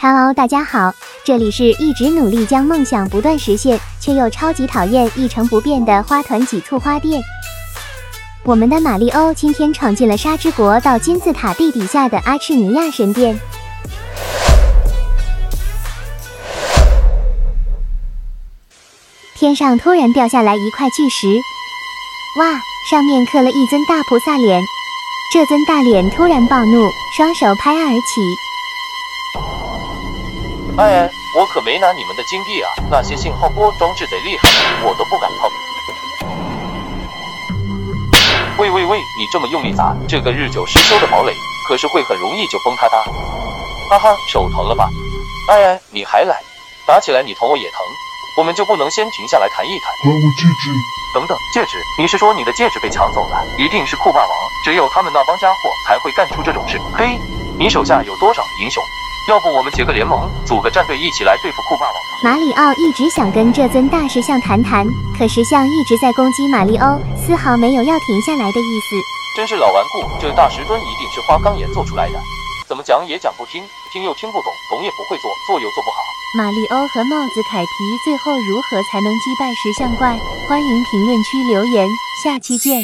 Hello，大家好，这里是一直努力将梦想不断实现，却又超级讨厌一成不变的花团几簇花店。我们的马里欧今天闯进了沙之国到金字塔地底下的阿赤尼亚神殿。天上突然掉下来一块巨石，哇，上面刻了一尊大菩萨脸。这尊大脸突然暴怒，双手拍案而起。哎，我可没拿你们的金币啊！那些信号波装置贼厉害，我都不敢碰。喂喂喂，你这么用力砸，这个日久失修的堡垒可是会很容易就崩塌的。哈哈，手疼了吧？哎哎，你还来？打起来你疼我也疼。我们就不能先停下来谈一谈？还我戒指！等等，戒指？你是说你的戒指被抢走了？一定是酷霸王，只有他们那帮家伙才会干出这种事。嘿，你手下有多少英雄？要不我们结个联盟，组个战队一起来对付酷霸王？马里奥一直想跟这尊大石像谈谈，可石像一直在攻击马里欧，丝毫没有要停下来的意思。真是老顽固，这大石墩一定是花岗岩做出来的，怎么讲也讲不听，听又听不懂，懂也不会做，做又做不好。马里欧和帽子凯皮最后如何才能击败石像怪？欢迎评论区留言，下期见。